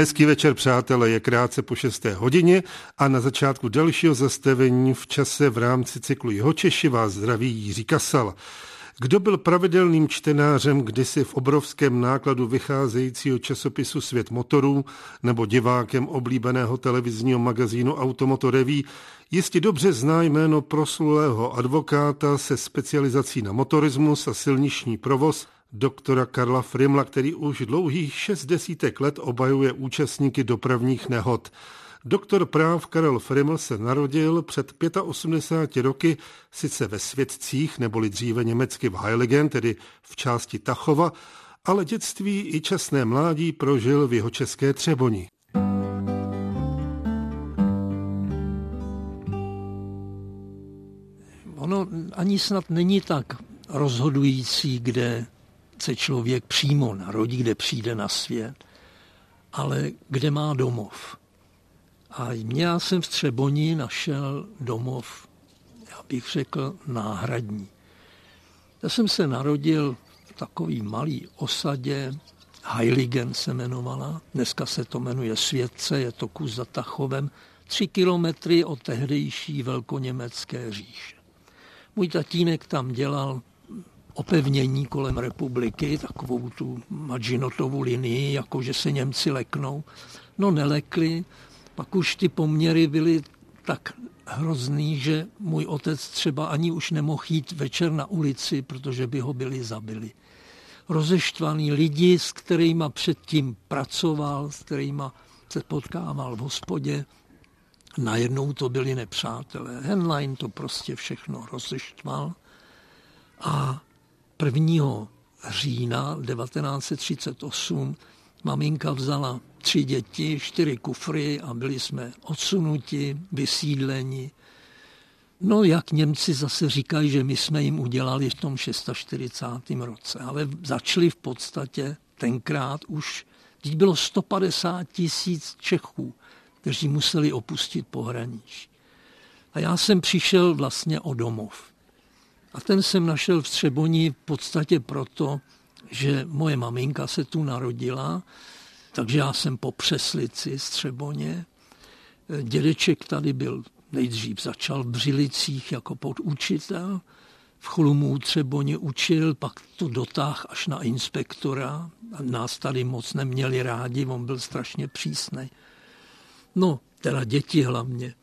Hezký večer, přátelé, je krátce po 6. hodině a na začátku dalšího zastavení v čase v rámci cyklu Jihočeši vás zdraví Jiří Kasal. Kdo byl pravidelným čtenářem kdysi v obrovském nákladu vycházejícího časopisu Svět motorů nebo divákem oblíbeného televizního magazínu Automotoreví, jistě dobře zná jméno proslulého advokáta se specializací na motorismus a silniční provoz doktora Karla Frimla, který už dlouhých šest desítek let obajuje účastníky dopravních nehod. Doktor práv Karel Friml se narodil před 85 roky, sice ve Světcích, neboli dříve německy v Heiligen, tedy v části Tachova, ale dětství i časné mládí prožil v jeho české Třeboni. Ono ani snad není tak rozhodující, kde se člověk přímo narodí, kde přijde na svět, ale kde má domov. A já jsem v Třeboni našel domov, já bych řekl, náhradní. Já jsem se narodil v takový malý osadě, Heiligen se jmenovala, dneska se to jmenuje Světce, je to kus za Tachovem, tři kilometry od tehdejší velkoněmecké říše. Můj tatínek tam dělal opevnění kolem republiky, takovou tu Madžinotovu linii, jako že se Němci leknou. No nelekli, pak už ty poměry byly tak hrozný, že můj otec třeba ani už nemohl jít večer na ulici, protože by ho byli zabili. Rozeštvaný lidi, s kterými předtím pracoval, s kterými se potkával v hospodě, najednou to byli nepřátelé. Henlein to prostě všechno rozeštval a 1. října 1938 maminka vzala tři děti, čtyři kufry a byli jsme odsunuti, vysídleni. No, jak Němci zase říkají, že my jsme jim udělali v tom 640. roce, ale začali v podstatě tenkrát už, teď bylo 150 tisíc Čechů, kteří museli opustit pohraničí. A já jsem přišel vlastně o domov. A ten jsem našel v Třeboni v podstatě proto, že moje maminka se tu narodila, takže já jsem po přeslici z Třeboně. Dědeček tady byl, nejdřív začal v Břilicích jako podučitel, v Chlumu Třeboně učil, pak to dotáh až na inspektora. Nás tady moc neměli rádi, on byl strašně přísný. No, teda děti hlavně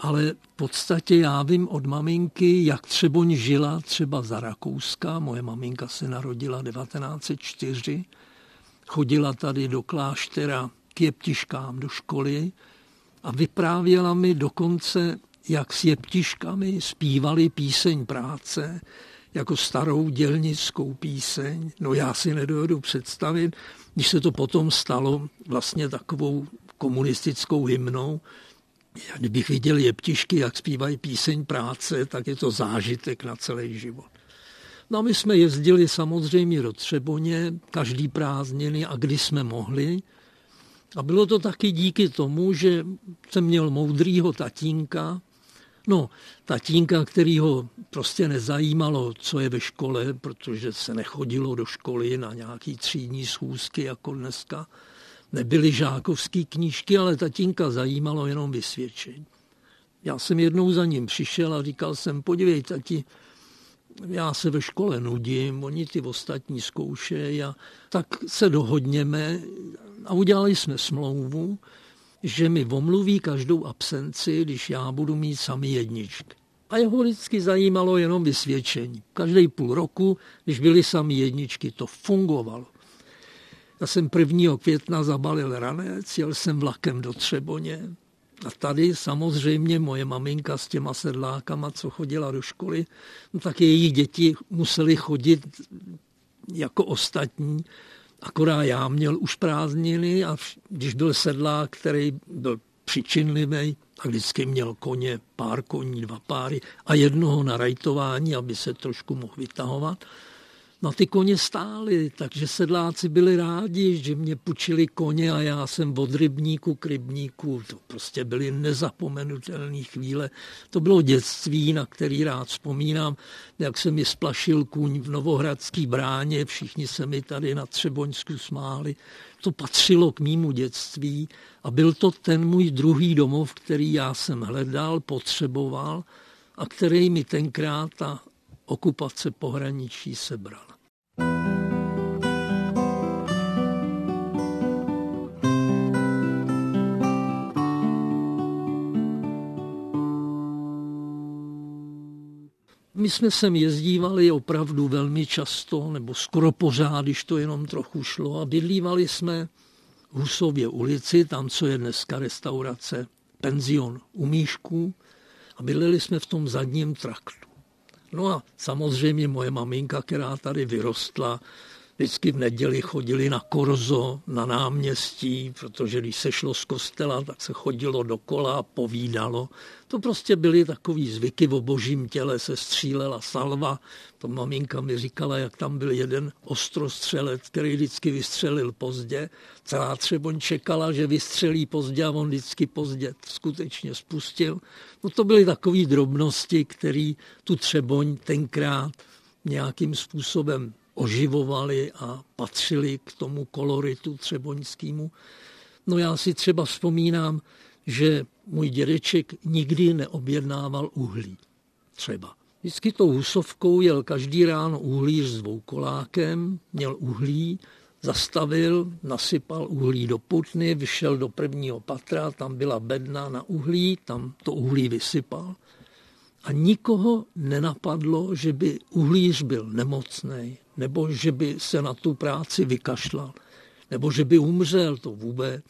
ale v podstatě já vím od maminky, jak Třeboň žila třeba za Rakouska. Moje maminka se narodila 1904, chodila tady do kláštera k jeptiškám do školy a vyprávěla mi dokonce, jak s jeptiškami zpívali píseň práce, jako starou dělnickou píseň. No já si nedovedu představit, když se to potom stalo vlastně takovou komunistickou hymnou, kdybych viděl jeptišky, jak zpívají píseň práce, tak je to zážitek na celý život. No a my jsme jezdili samozřejmě do Třeboně, každý prázdniny a kdy jsme mohli. A bylo to taky díky tomu, že jsem měl moudrýho tatínka, no tatínka, který ho prostě nezajímalo, co je ve škole, protože se nechodilo do školy na nějaký třídní schůzky jako dneska nebyly žákovské knížky, ale tatínka zajímalo jenom vysvědčení. Já jsem jednou za ním přišel a říkal jsem, podívej tati, já se ve škole nudím, oni ty ostatní zkoušejí a tak se dohodněme a udělali jsme smlouvu, že mi omluví každou absenci, když já budu mít sami jedničky. A jeho vždycky zajímalo jenom vysvědčení. Každý půl roku, když byly sami jedničky, to fungovalo. Já jsem 1. května zabalil ranec, jel jsem vlakem do Třeboně a tady samozřejmě moje maminka s těma sedlákama, co chodila do školy, no tak jejich děti museli chodit jako ostatní, akorát já měl už prázdniny a když byl sedlák, který byl přičinlivý a vždycky měl koně, pár koní, dva páry a jednoho na rajtování, aby se trošku mohl vytahovat, No ty koně stály, takže sedláci byli rádi, že mě pučili koně a já jsem od rybníku k rybníku. To prostě byly nezapomenutelné chvíle. To bylo dětství, na který rád vzpomínám, jak se mi splašil kůň v Novohradský bráně, všichni se mi tady na Třeboňsku smáli. To patřilo k mýmu dětství a byl to ten můj druhý domov, který já jsem hledal, potřeboval a který mi tenkrát ta okupace pohraničí sebral. My jsme sem jezdívali opravdu velmi často, nebo skoro pořád, když to jenom trochu šlo. A bydlívali jsme v Husově ulici, tam, co je dneska restaurace, penzion u Míšků. A bydleli jsme v tom zadním traktu. No a samozřejmě moje maminka, která tady vyrostla, vždycky v neděli chodili na korzo, na náměstí, protože když se šlo z kostela, tak se chodilo dokola a povídalo. To prostě byly takový zvyky, v božím těle se střílela salva. To maminka mi říkala, jak tam byl jeden ostrostřelec, který vždycky vystřelil pozdě. Celá Třeboň čekala, že vystřelí pozdě a on vždycky pozdě skutečně spustil. No to byly takové drobnosti, které tu Třeboň tenkrát nějakým způsobem oživovali a patřili k tomu koloritu třeboňskému. No já si třeba vzpomínám, že můj dědeček nikdy neobjednával uhlí. Třeba. Vždycky tou husovkou jel každý ráno uhlíř s voukolákem, měl uhlí, zastavil, nasypal uhlí do putny, vyšel do prvního patra, tam byla bedna na uhlí, tam to uhlí vysypal. A nikoho nenapadlo, že by uhlíř byl nemocný, nebo že by se na tu práci vykašlal, nebo že by umřel, to vůbec.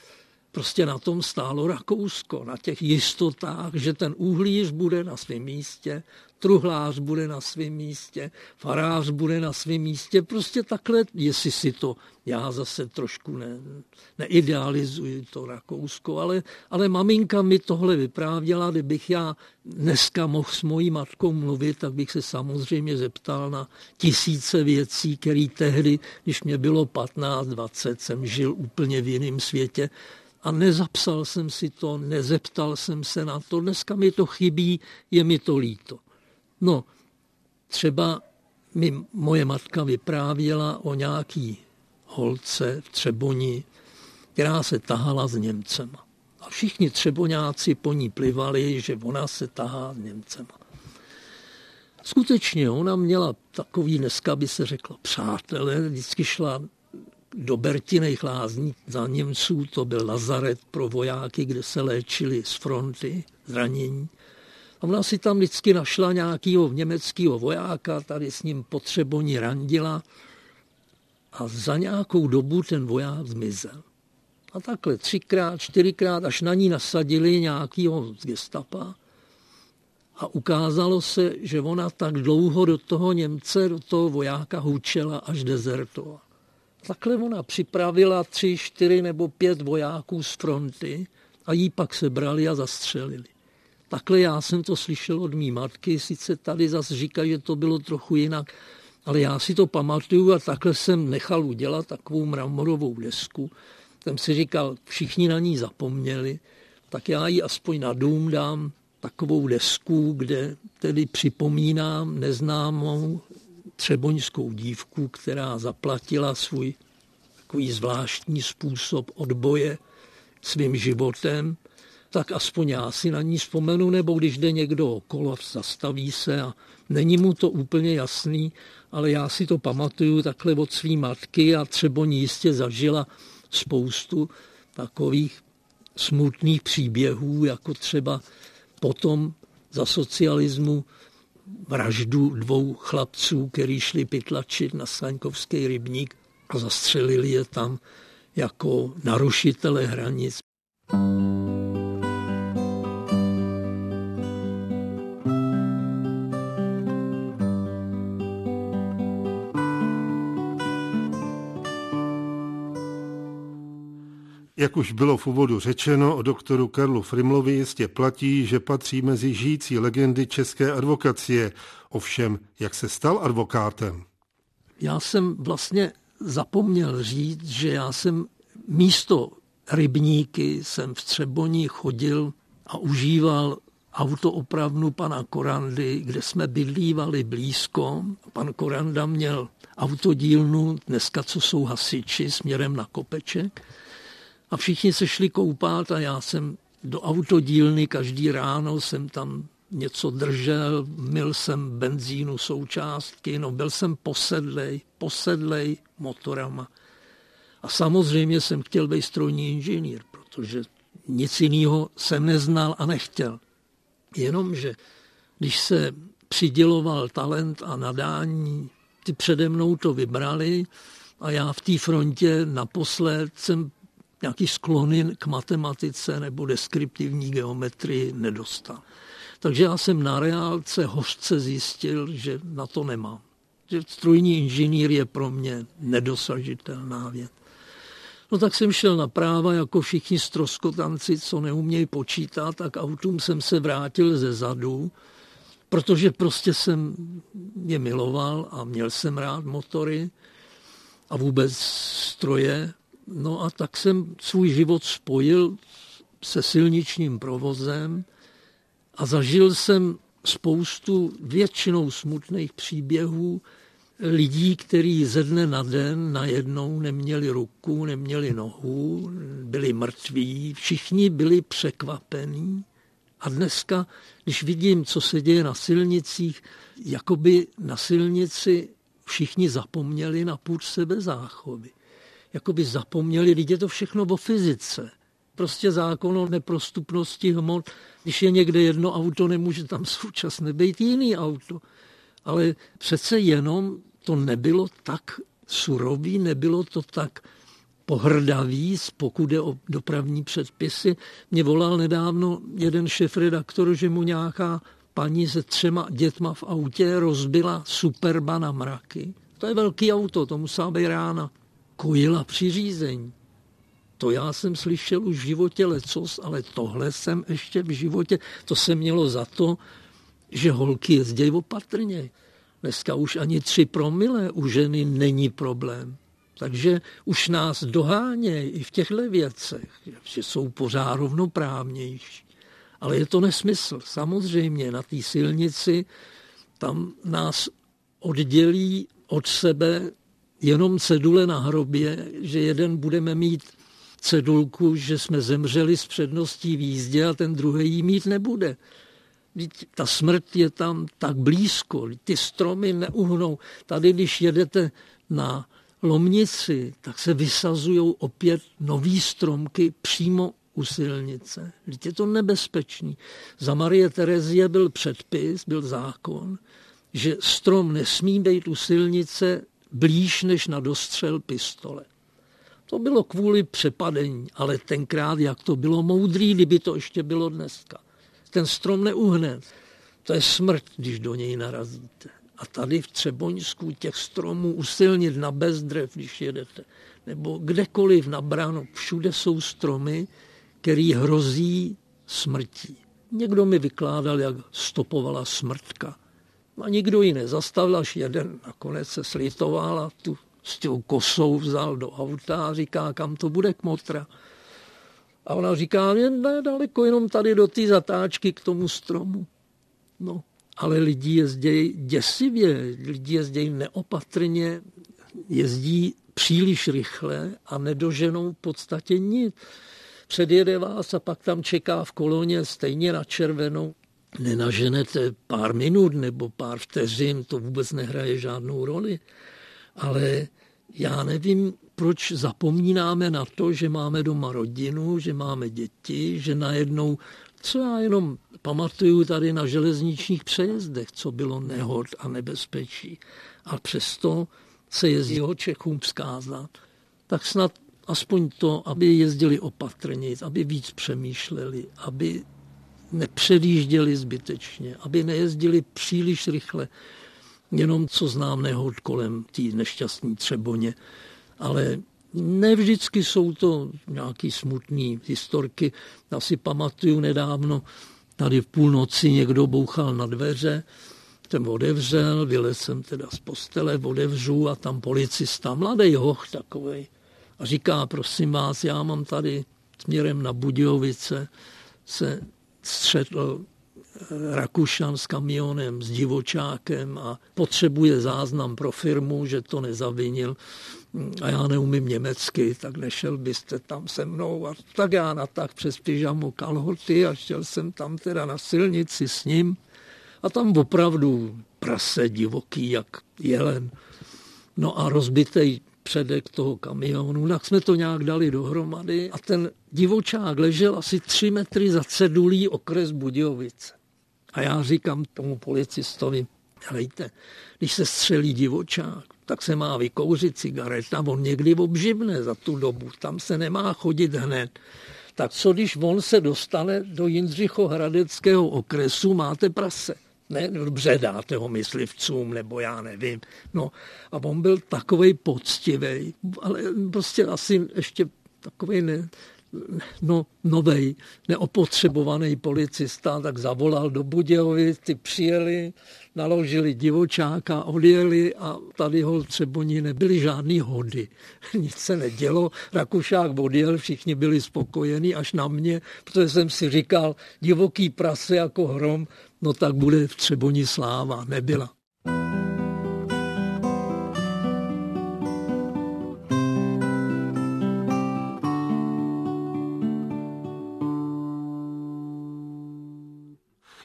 Prostě na tom stálo Rakousko, na těch jistotách, že ten uhlíř bude na svém místě, truhlář bude na svém místě, farář bude na svém místě. Prostě takhle, jestli si to, já zase trošku ne, neidealizuji to Rakousko, ale, ale maminka mi tohle vyprávěla, kdybych já dneska mohl s mojí matkou mluvit, tak bych se samozřejmě zeptal na tisíce věcí, které tehdy, když mě bylo 15-20, jsem žil úplně v jiném světě, a nezapsal jsem si to, nezeptal jsem se na to. Dneska mi to chybí, je mi to líto. No, třeba mi moje matka vyprávěla o nějaký holce v Třeboni, která se tahala s Němcema. A všichni třeboňáci po ní plivali, že ona se tahá s Němcema. Skutečně ona měla takový, dneska by se řekla, přátelé, vždycky šla do Bertinej lázní za Němců, to byl lazaret pro vojáky, kde se léčili z fronty zranění. A ona si tam vždycky našla nějakého německého vojáka, tady s ním potřeboni randila a za nějakou dobu ten voják zmizel. A takhle třikrát, čtyřikrát, až na ní nasadili nějakého z gestapa a ukázalo se, že ona tak dlouho do toho Němce, do toho vojáka hučela, až dezertovala. Takhle ona připravila tři, čtyři nebo pět vojáků z fronty a jí pak sebrali a zastřelili. Takhle já jsem to slyšel od mý matky, sice tady zase říká, že to bylo trochu jinak, ale já si to pamatuju a takhle jsem nechal udělat takovou mramorovou desku. Jsem si říkal, všichni na ní zapomněli, tak já ji aspoň na dům dám takovou desku, kde tedy připomínám neznámou třeboňskou dívku, která zaplatila svůj takový zvláštní způsob odboje svým životem tak aspoň já si na ní vzpomenu, nebo když jde někdo okolo, zastaví se a není mu to úplně jasný, ale já si to pamatuju takhle od své matky a třeba ní jistě zažila spoustu takových smutných příběhů, jako třeba potom za socialismu vraždu dvou chlapců, kteří šli pytlačit na Staňkovský rybník a zastřelili je tam jako narušitele hranic. Jak už bylo v úvodu řečeno, o doktoru Karlu Frimlovi jistě platí, že patří mezi žijící legendy české advokacie. Ovšem, jak se stal advokátem? Já jsem vlastně zapomněl říct, že já jsem místo rybníky jsem v Třeboni chodil a užíval autoopravnu pana Korandy, kde jsme bydlívali blízko. Pan Koranda měl autodílnu, dneska co jsou hasiči, směrem na Kopeček. A všichni se šli koupat a já jsem do autodílny každý ráno jsem tam něco držel, mil jsem benzínu součástky, no byl jsem posedlej, posedlej motorama. A samozřejmě jsem chtěl být strojní inženýr, protože nic jiného jsem neznal a nechtěl. Jenomže když se přiděloval talent a nadání, ty přede mnou to vybrali a já v té frontě naposled jsem nějaký sklony k matematice nebo deskriptivní geometrii nedostal. Takže já jsem na reálce hořce zjistil, že na to nemám. Že strojní inženýr je pro mě nedosažitelná věc. No tak jsem šel na práva jako všichni stroskotanci, co neumějí počítat, tak autům jsem se vrátil ze zadu, protože prostě jsem je miloval a měl jsem rád motory a vůbec stroje. No a tak jsem svůj život spojil se silničním provozem a zažil jsem spoustu většinou smutných příběhů, lidí, kteří ze dne na den najednou neměli ruku, neměli nohu, byli mrtví, všichni byli překvapení. A dneska, když vidím, co se děje na silnicích, jakoby na silnici všichni zapomněli na půd sebezáchovy. Jakoby zapomněli, je to všechno o fyzice. Prostě zákon o neprostupnosti hmot. Když je někde jedno auto, nemůže tam současně být jiný auto ale přece jenom to nebylo tak surový, nebylo to tak pohrdavý, pokud jde o dopravní předpisy. Mě volal nedávno jeden šef-redaktor, že mu nějaká paní se třema dětma v autě rozbila Superba na mraky. To je velký auto, to musela být rána. Kojila při řízení. To já jsem slyšel už v životě lecos, ale tohle jsem ještě v životě, to se mělo za to, že holky jezdí opatrně. Dneska už ani tři promile u ženy není problém. Takže už nás dohánějí i v těchto věcech, že jsou pořád rovnoprávnější. Ale je to nesmysl. Samozřejmě na té silnici tam nás oddělí od sebe jenom cedule na hrobě, že jeden budeme mít cedulku, že jsme zemřeli s předností v jízdě a ten druhý jí mít nebude ta smrt je tam tak blízko, ty stromy neuhnou. Tady, když jedete na Lomnici, tak se vysazují opět nový stromky přímo u silnice. Vždyť je to nebezpečný. Za Marie Terezie byl předpis, byl zákon, že strom nesmí být u silnice blíž než na dostřel pistole. To bylo kvůli přepadení, ale tenkrát, jak to bylo moudrý, kdyby to ještě bylo dneska ten strom neuhne. To je smrt, když do něj narazíte. A tady v Třeboňsku těch stromů usilnit na bezdrev, když jedete, nebo kdekoliv na bránu, všude jsou stromy, který hrozí smrtí. Někdo mi vykládal, jak stopovala smrtka. A nikdo ji nezastavil, až jeden nakonec se slitoval a tu s tou kosou vzal do auta a říká, kam to bude k motra. A ona říká, ne daleko, jenom tady do té zatáčky k tomu stromu. No, ale lidi jezdí děsivě, lidi jezdí neopatrně, jezdí příliš rychle a nedoženou v podstatě nic. Předjede vás a pak tam čeká v koloně stejně na červenou. Nenaženete pár minut nebo pár vteřin, to vůbec nehraje žádnou roli. Ale já nevím, proč zapomínáme na to, že máme doma rodinu, že máme děti, že najednou, co já jenom pamatuju tady na železničních přejezdech, co bylo nehod a nebezpečí. A přesto se jezdí ho Čechům vzkázat. Tak snad aspoň to, aby jezdili opatrně, aby víc přemýšleli, aby nepředjížděli zbytečně, aby nejezdili příliš rychle, jenom co znám nehod kolem té nešťastní Třeboně ale ne vždycky jsou to nějaký smutný historky. Já si pamatuju nedávno, tady v půlnoci někdo bouchal na dveře jsem odevřel, vylez jsem teda z postele, odevřu a tam policista, mladý hoch takovej. A říká, prosím vás, já mám tady směrem na Budějovice se střetl Rakušan s kamionem, s divočákem a potřebuje záznam pro firmu, že to nezavinil a já neumím německy, tak nešel byste tam se mnou. A tak já na tak přes pyžamo kalhoty a šel jsem tam teda na silnici s ním a tam opravdu prase divoký, jak jelen. No a rozbitej předek toho kamionu, tak jsme to nějak dali dohromady a ten divočák ležel asi tři metry za cedulí okres Budějovice. A já říkám tomu policistovi, helejte, když se střelí divočák, tak se má vykouřit cigareta, on někdy obživne za tu dobu, tam se nemá chodit hned. Tak co když on se dostane do Jindřichohradeckého okresu, máte prase. Ne, dobře, dáte ho myslivcům, nebo já nevím. No, a on byl takovej poctivý, ale prostě asi ještě takový ne, no, novej, neopotřebovaný policista, tak zavolal do Budějovic, ty přijeli, naložili divočáka, odjeli a tady ho Třeboni nebyly žádný hody. Nic se nedělo, Rakušák odjel, všichni byli spokojení až na mě, protože jsem si říkal, divoký prase jako hrom, no tak bude v Třeboni sláva. Nebyla.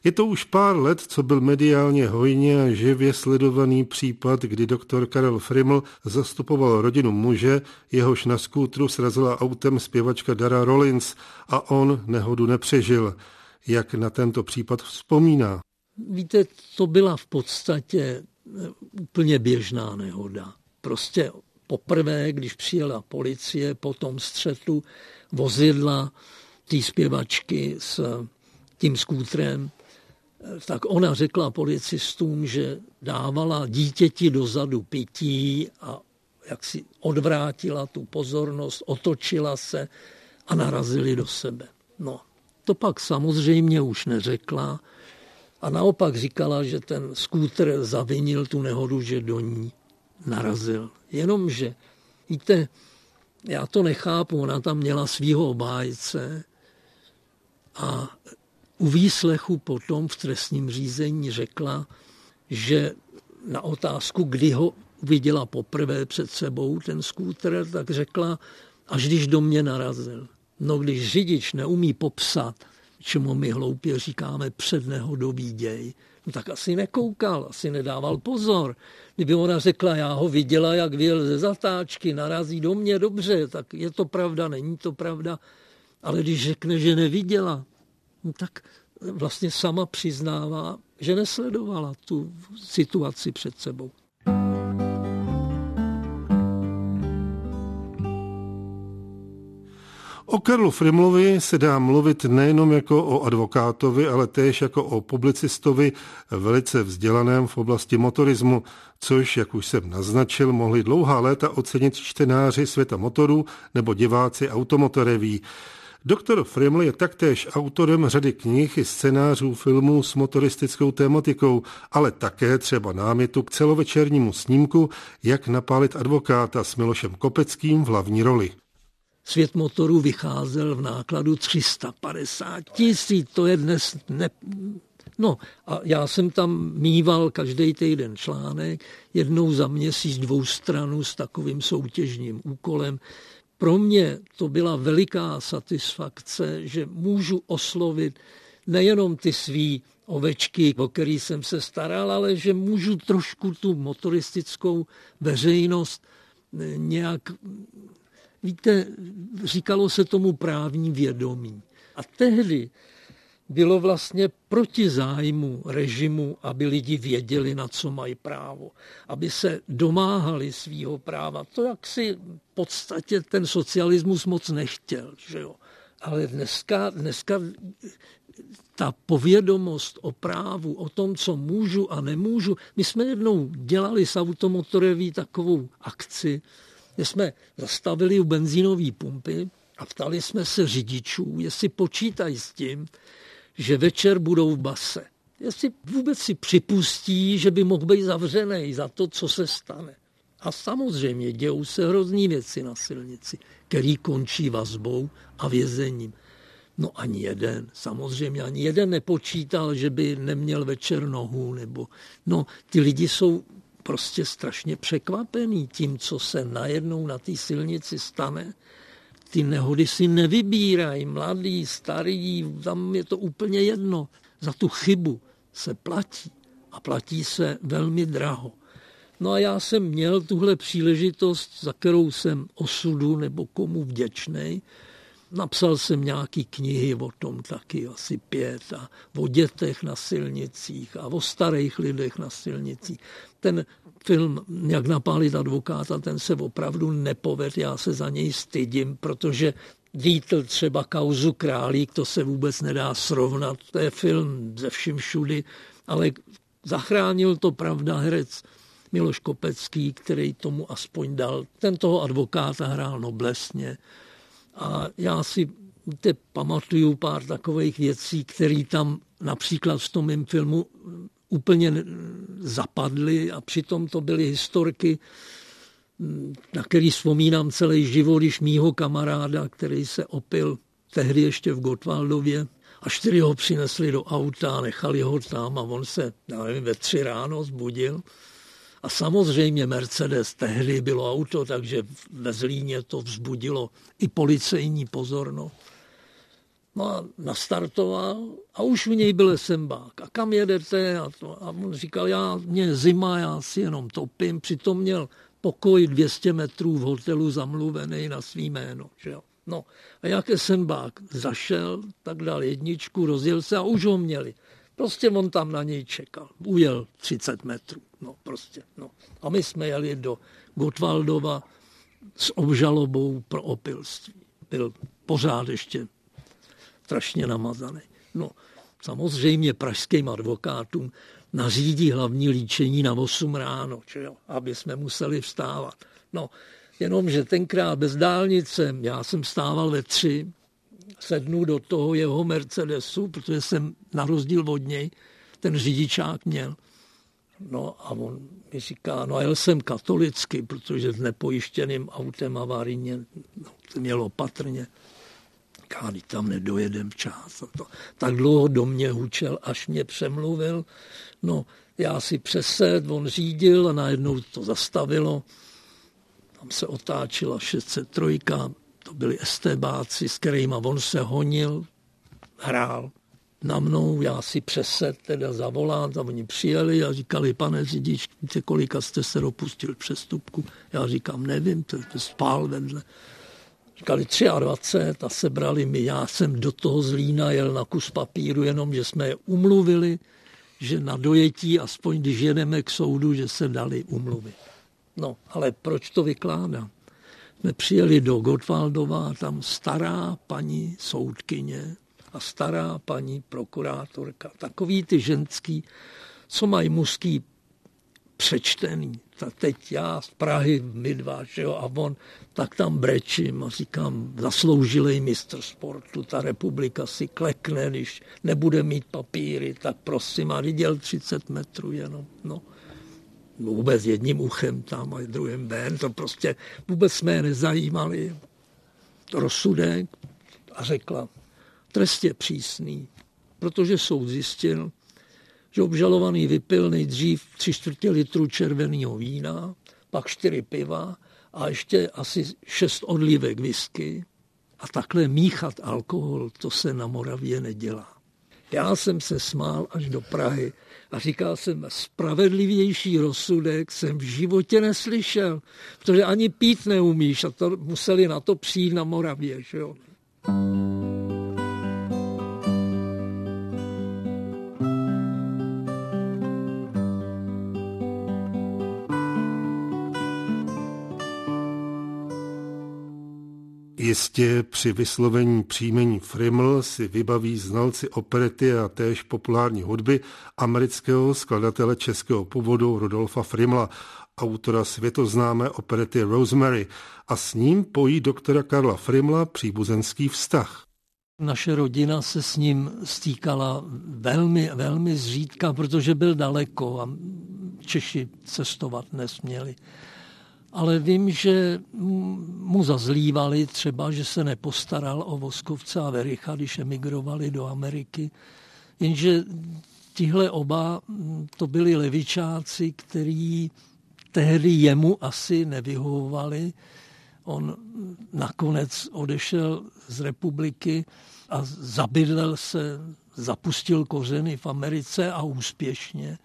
Je to už pár let, co byl mediálně hojně a živě sledovaný případ, kdy doktor Karel Friml zastupoval rodinu muže, jehož na skútru srazila autem zpěvačka Dara Rollins a on nehodu nepřežil. Jak na tento případ vzpomíná? Víte, to byla v podstatě eh, úplně běžná nehoda. Prostě poprvé, když přijela policie po tom střetu vozidla té zpěvačky s tím skútrem, tak ona řekla policistům, že dávala dítěti dozadu pití a jak si odvrátila tu pozornost, otočila se a narazili do sebe. No, to pak samozřejmě už neřekla a naopak říkala, že ten skútr zavinil tu nehodu, že do ní narazil. Jenomže, víte, já to nechápu, ona tam měla svýho obájce a u výslechu potom v trestním řízení řekla, že na otázku, kdy ho viděla poprvé před sebou ten skútr, tak řekla, až když do mě narazil. No když řidič neumí popsat, čemu my hloupě říkáme přednehodový děj, no tak asi nekoukal, asi nedával pozor. Kdyby ona řekla, já ho viděla, jak vyjel ze zatáčky, narazí do mě, dobře, tak je to pravda, není to pravda. Ale když řekne, že neviděla, tak vlastně sama přiznává, že nesledovala tu situaci před sebou. O Karlu Frimlovi se dá mluvit nejenom jako o advokátovi, ale též jako o publicistovi velice vzdělaném v oblasti motorismu, což, jak už jsem naznačil, mohli dlouhá léta ocenit čtenáři světa motorů nebo diváci automotoreví. Doktor Friml je taktéž autorem řady knih i scénářů filmů s motoristickou tématikou, ale také třeba námětu k celovečernímu snímku Jak napálit advokáta s Milošem Kopeckým v hlavní roli. Svět motorů vycházel v nákladu 350 tisíc, to je dnes ne, No a já jsem tam mýval každý týden článek, jednou za měsíc dvou stranu s takovým soutěžním úkolem, pro mě to byla veliká satisfakce, že můžu oslovit nejenom ty svý ovečky, o který jsem se staral, ale že můžu trošku tu motoristickou veřejnost nějak, víte, říkalo se tomu právní vědomí. A tehdy bylo vlastně proti zájmu režimu, aby lidi věděli, na co mají právo, aby se domáhali svýho práva. To, jak si v podstatě ten socialismus moc nechtěl. Že jo? Ale dneska, dneska ta povědomost o právu, o tom, co můžu a nemůžu. My jsme jednou dělali s automotoreví takovou akci, kde jsme zastavili u benzínové pumpy a ptali jsme se řidičů, jestli počítají s tím, že večer budou v base. jestli vůbec si připustí, že by mohl být zavřený za to, co se stane. A samozřejmě dějou se hrozný věci na silnici, který končí vazbou a vězením. No ani jeden, samozřejmě ani jeden nepočítal, že by neměl večer nohu, nebo no ty lidi jsou prostě strašně překvapený tím, co se najednou na té silnici stane. Ty nehody si nevybírají, mladý, starý, tam je to úplně jedno. Za tu chybu se platí a platí se velmi draho. No a já jsem měl tuhle příležitost, za kterou jsem osudu nebo komu vděčný, Napsal jsem nějaký knihy o tom taky, asi pět, a o dětech na silnicích a o starých lidech na silnicích. Ten film, jak napálit advokáta, ten se opravdu nepoved, já se za něj stydím, protože Vítl třeba kauzu Králík, to se vůbec nedá srovnat. To je film ze vším všudy, ale zachránil to, pravda, herec Miloš Kopecký, který tomu aspoň dal. Ten toho advokáta hrál noblesně. A já si te pamatuju pár takových věcí, které tam například v tom mém filmu úplně zapadly a přitom to byly historky, na který vzpomínám celý život, když mýho kamaráda, který se opil tehdy ještě v Gotwaldově, a čtyři ho přinesli do auta, nechali ho tam a on se, já nevím, ve tři ráno zbudil a samozřejmě Mercedes tehdy bylo auto, takže ve Zlíně to vzbudilo i policejní pozornost. No a nastartoval a už v něj byl sembák. A kam jedete? A, to, a on říkal, já, mě zima, já si jenom topím. Přitom měl pokoj 200 metrů v hotelu zamluvený na svý jméno. Že jo? No a jak sembák zašel, tak dal jedničku, rozjel se a už ho měli. Prostě on tam na něj čekal. Ujel 30 metrů. No prostě, no. A my jsme jeli do Gotwaldova s obžalobou pro opilství. Byl pořád ještě strašně namazaný. No, samozřejmě pražským advokátům nařídí hlavní líčení na 8 ráno, že jo, aby jsme museli vstávat. No, jenomže tenkrát bez dálnice, já jsem stával ve tři, sednu do toho jeho Mercedesu, protože jsem na rozdíl od něj ten řidičák měl. No a on mi říká, no jel jsem katolicky, protože s nepojištěným autem avarině no, to mělo patrně. Kády tam nedojedem včas. A to, tak dlouho do mě hučel, až mě přemluvil. No, já si přesed, on řídil a najednou to zastavilo. Tam se otáčila 603, to byli estebáci, s kterými on se honil, hrál na mnou, já si přesed teda zavolám a oni přijeli a říkali, pane řidič, víte, kolika jste se dopustil přestupku? Já říkám, nevím, to, to spál vedle. Říkali 23 a sebrali mi, já jsem do toho Zlína jel na kus papíru, jenom že jsme je umluvili, že na dojetí, aspoň když jedeme k soudu, že se dali umluvit. No, ale proč to vykládám? jsme přijeli do Gotwaldova, tam stará paní soudkyně a stará paní prokurátorka. Takový ty ženský, co mají mužský přečtený. Tak teď já z Prahy, my dva, že jo, a on, tak tam brečím a říkám, zasloužilý mistr sportu, ta republika si klekne, když nebude mít papíry, tak prosím, a viděl 30 metrů jenom, no vůbec jedním uchem tam a druhým ven, to prostě vůbec jsme nezajímali. Rozsudek a řekla, trest je přísný, protože soud zjistil, že obžalovaný vypil nejdřív tři čtvrtě litru červeného vína, pak čtyři piva a ještě asi šest odlívek whisky. A takhle míchat alkohol, to se na Moravě nedělá. Já jsem se smál až do Prahy a říkal jsem, spravedlivější rozsudek jsem v životě neslyšel, protože ani pít neumíš a to museli na to přijít na Moravě. Že jo? Jistě při vyslovení příjmení Friml si vybaví znalci operety a též populární hudby amerického skladatele českého původu Rudolfa Frimla, autora světoznámé operety Rosemary a s ním pojí doktora Karla Frimla příbuzenský vztah. Naše rodina se s ním stýkala velmi, velmi zřídka, protože byl daleko a Češi cestovat nesměli. Ale vím, že mu zazlívali třeba, že se nepostaral o Voskovce a Vericha, když emigrovali do Ameriky. Jenže tihle oba to byli levičáci, kteří tehdy jemu asi nevyhovovali. On nakonec odešel z republiky a zabydlel se, zapustil kořeny v Americe a úspěšně.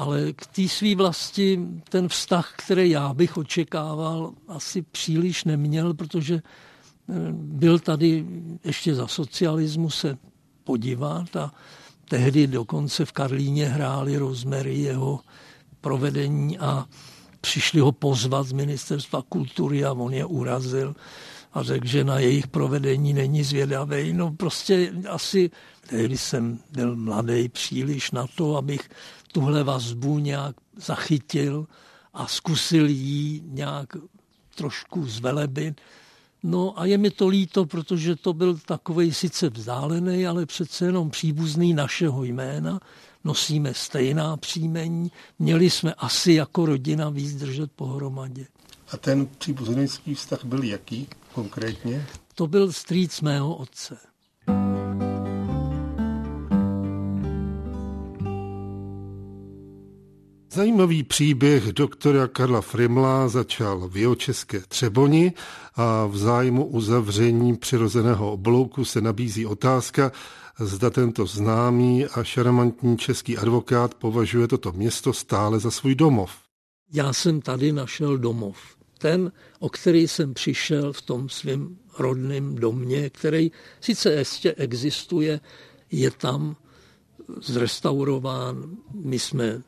Ale k té své vlasti ten vztah, který já bych očekával, asi příliš neměl, protože eh, byl tady ještě za socialismu se podívat a tehdy dokonce v Karlíně hráli Rosemary jeho provedení a přišli ho pozvat z ministerstva kultury a on je urazil a řekl, že na jejich provedení není zvědavý. No prostě asi tehdy jsem byl mladý příliš na to, abych tuhle vazbu nějak zachytil a zkusil jí nějak trošku zvelebit. No a je mi to líto, protože to byl takový sice vzdálený, ale přece jenom příbuzný našeho jména. Nosíme stejná příjmení, měli jsme asi jako rodina víc držet pohromadě. A ten příbuznický vztah byl jaký konkrétně? To byl strýc mého otce. Zajímavý příběh doktora Karla Frimla začal v jeho české Třeboni a v zájmu uzavření přirozeného oblouku se nabízí otázka, zda tento známý a šarmantní český advokát považuje toto město stále za svůj domov. Já jsem tady našel domov. Ten, o který jsem přišel v tom svém rodném domě, který sice ještě existuje, je tam zrestaurován. My jsme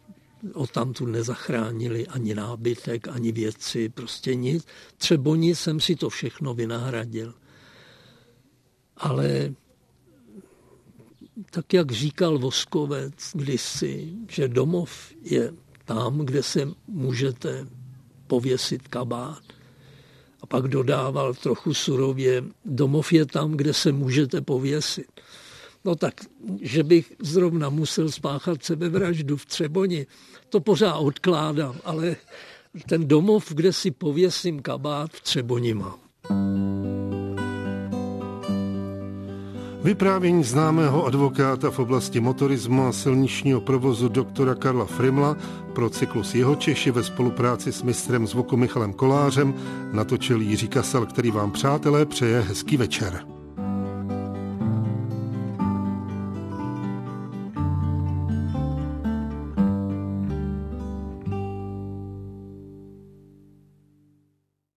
o tamtu nezachránili ani nábytek, ani věci, prostě nic. Třeboni jsem si to všechno vynahradil. Ale tak, jak říkal Voskovec kdysi, že domov je tam, kde se můžete pověsit kabát. A pak dodával trochu surově, domov je tam, kde se můžete pověsit. No tak, že bych zrovna musel spáchat sebevraždu v Třeboni, to pořád odkládám, ale ten domov, kde si pověsím kabát, v Třeboni mám. Vyprávění známého advokáta v oblasti motorismu a silničního provozu doktora Karla Frimla pro cyklus Jeho Češi ve spolupráci s mistrem zvuku Michalem Kolářem natočil Jiří Kasal, který vám přátelé přeje hezký večer.